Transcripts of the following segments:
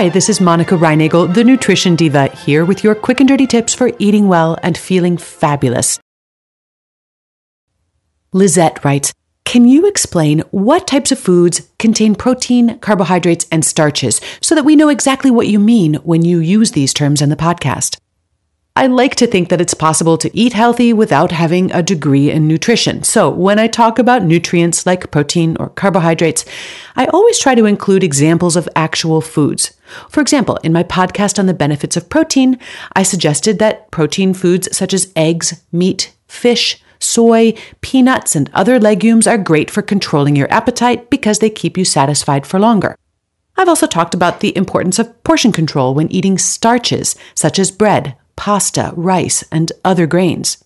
Hi, this is Monica Reinagel, the nutrition diva, here with your quick and dirty tips for eating well and feeling fabulous. Lizette writes, can you explain what types of foods contain protein, carbohydrates, and starches so that we know exactly what you mean when you use these terms in the podcast? I like to think that it's possible to eat healthy without having a degree in nutrition. So, when I talk about nutrients like protein or carbohydrates, I always try to include examples of actual foods. For example, in my podcast on the benefits of protein, I suggested that protein foods such as eggs, meat, fish, soy, peanuts, and other legumes are great for controlling your appetite because they keep you satisfied for longer. I've also talked about the importance of portion control when eating starches such as bread, pasta, rice, and other grains.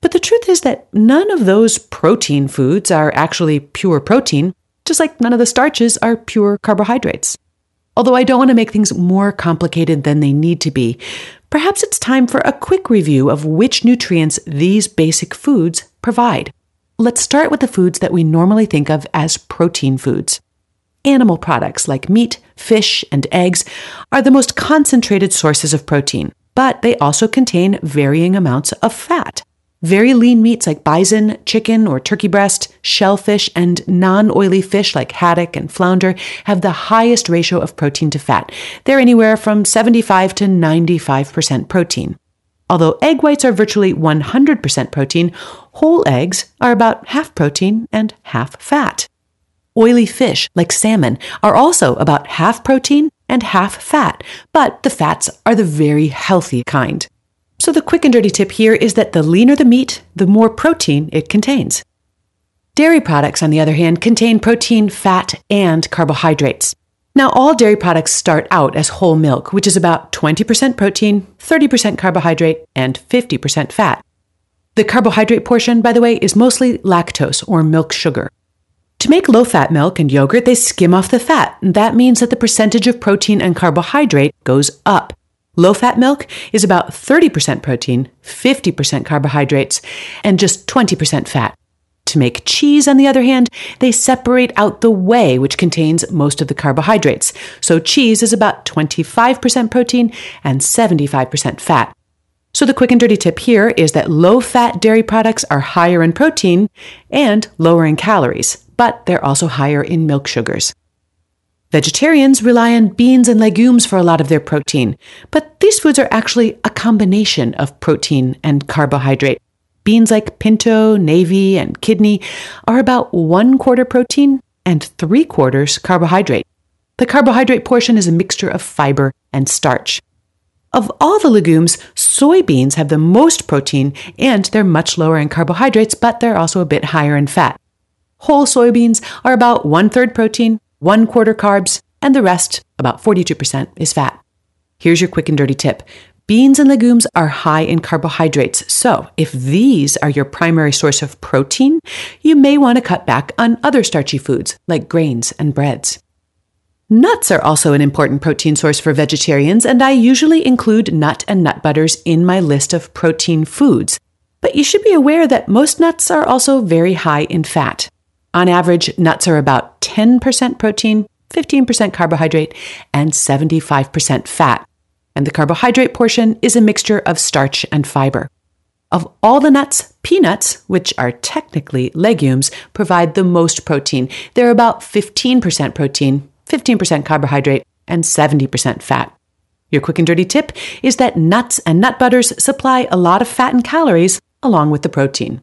But the truth is that none of those protein foods are actually pure protein, just like none of the starches are pure carbohydrates. Although I don't want to make things more complicated than they need to be, perhaps it's time for a quick review of which nutrients these basic foods provide. Let's start with the foods that we normally think of as protein foods. Animal products like meat, fish, and eggs are the most concentrated sources of protein but they also contain varying amounts of fat. Very lean meats like bison, chicken, or turkey breast, shellfish, and non oily fish like haddock and flounder have the highest ratio of protein to fat. They're anywhere from 75 to 95% protein. Although egg whites are virtually 100% protein, whole eggs are about half protein and half fat. Oily fish, like salmon, are also about half protein and half fat, but the fats are the very healthy kind. So the quick and dirty tip here is that the leaner the meat, the more protein it contains. Dairy products, on the other hand, contain protein, fat, and carbohydrates. Now, all dairy products start out as whole milk, which is about 20% protein, 30% carbohydrate, and 50% fat. The carbohydrate portion, by the way, is mostly lactose or milk sugar. To make low fat milk and yogurt, they skim off the fat. That means that the percentage of protein and carbohydrate goes up. Low fat milk is about 30% protein, 50% carbohydrates, and just 20% fat. To make cheese, on the other hand, they separate out the whey, which contains most of the carbohydrates. So cheese is about 25% protein and 75% fat. So the quick and dirty tip here is that low fat dairy products are higher in protein and lower in calories but they're also higher in milk sugars. Vegetarians rely on beans and legumes for a lot of their protein, but these foods are actually a combination of protein and carbohydrate. Beans like pinto, navy, and kidney are about one quarter protein and three quarters carbohydrate. The carbohydrate portion is a mixture of fiber and starch. Of all the legumes, soybeans have the most protein and they're much lower in carbohydrates, but they're also a bit higher in fat. Whole soybeans are about one third protein, one quarter carbs, and the rest, about 42%, is fat. Here's your quick and dirty tip. Beans and legumes are high in carbohydrates, so if these are your primary source of protein, you may want to cut back on other starchy foods like grains and breads. Nuts are also an important protein source for vegetarians, and I usually include nut and nut butters in my list of protein foods. But you should be aware that most nuts are also very high in fat. On average, nuts are about 10% protein, 15% carbohydrate, and 75% fat. And the carbohydrate portion is a mixture of starch and fiber. Of all the nuts, peanuts, which are technically legumes, provide the most protein. They're about 15% protein, 15% carbohydrate, and 70% fat. Your quick and dirty tip is that nuts and nut butters supply a lot of fat and calories along with the protein.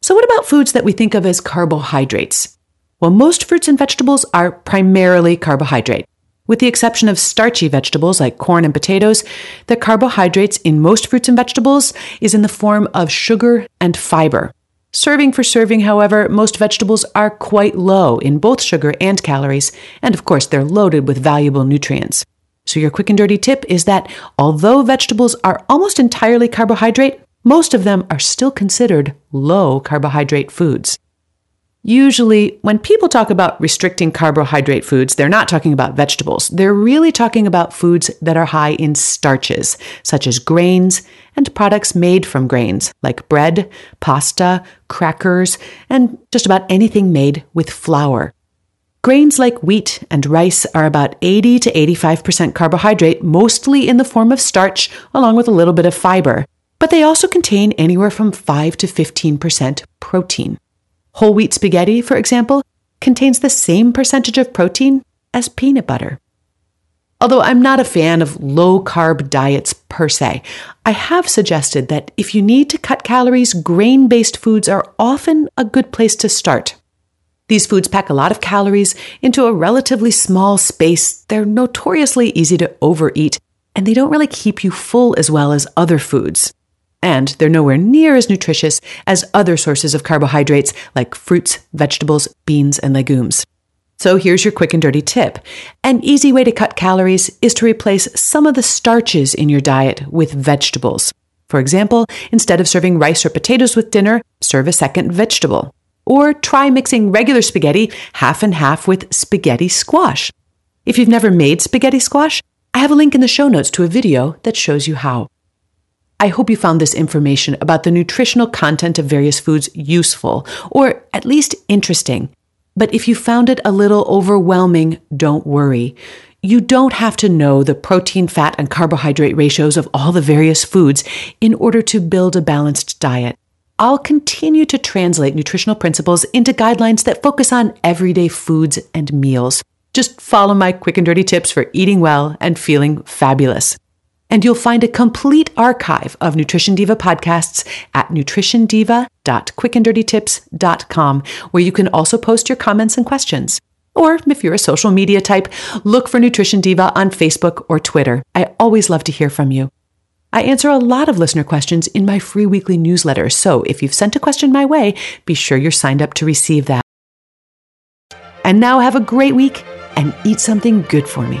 So, what about foods that we think of as carbohydrates? Well, most fruits and vegetables are primarily carbohydrate. With the exception of starchy vegetables like corn and potatoes, the carbohydrates in most fruits and vegetables is in the form of sugar and fiber. Serving for serving, however, most vegetables are quite low in both sugar and calories, and of course, they're loaded with valuable nutrients. So, your quick and dirty tip is that although vegetables are almost entirely carbohydrate, most of them are still considered low carbohydrate foods. Usually, when people talk about restricting carbohydrate foods, they're not talking about vegetables. They're really talking about foods that are high in starches, such as grains and products made from grains, like bread, pasta, crackers, and just about anything made with flour. Grains like wheat and rice are about 80 to 85% carbohydrate, mostly in the form of starch, along with a little bit of fiber. But they also contain anywhere from 5 to 15% protein. Whole wheat spaghetti, for example, contains the same percentage of protein as peanut butter. Although I'm not a fan of low carb diets per se, I have suggested that if you need to cut calories, grain based foods are often a good place to start. These foods pack a lot of calories into a relatively small space. They're notoriously easy to overeat, and they don't really keep you full as well as other foods. And they're nowhere near as nutritious as other sources of carbohydrates like fruits, vegetables, beans, and legumes. So here's your quick and dirty tip. An easy way to cut calories is to replace some of the starches in your diet with vegetables. For example, instead of serving rice or potatoes with dinner, serve a second vegetable. Or try mixing regular spaghetti half and half with spaghetti squash. If you've never made spaghetti squash, I have a link in the show notes to a video that shows you how. I hope you found this information about the nutritional content of various foods useful, or at least interesting. But if you found it a little overwhelming, don't worry. You don't have to know the protein, fat, and carbohydrate ratios of all the various foods in order to build a balanced diet. I'll continue to translate nutritional principles into guidelines that focus on everyday foods and meals. Just follow my quick and dirty tips for eating well and feeling fabulous. And you'll find a complete archive of Nutrition Diva podcasts at nutritiondiva.quickanddirtytips.com, where you can also post your comments and questions. Or if you're a social media type, look for Nutrition Diva on Facebook or Twitter. I always love to hear from you. I answer a lot of listener questions in my free weekly newsletter, so if you've sent a question my way, be sure you're signed up to receive that. And now have a great week and eat something good for me.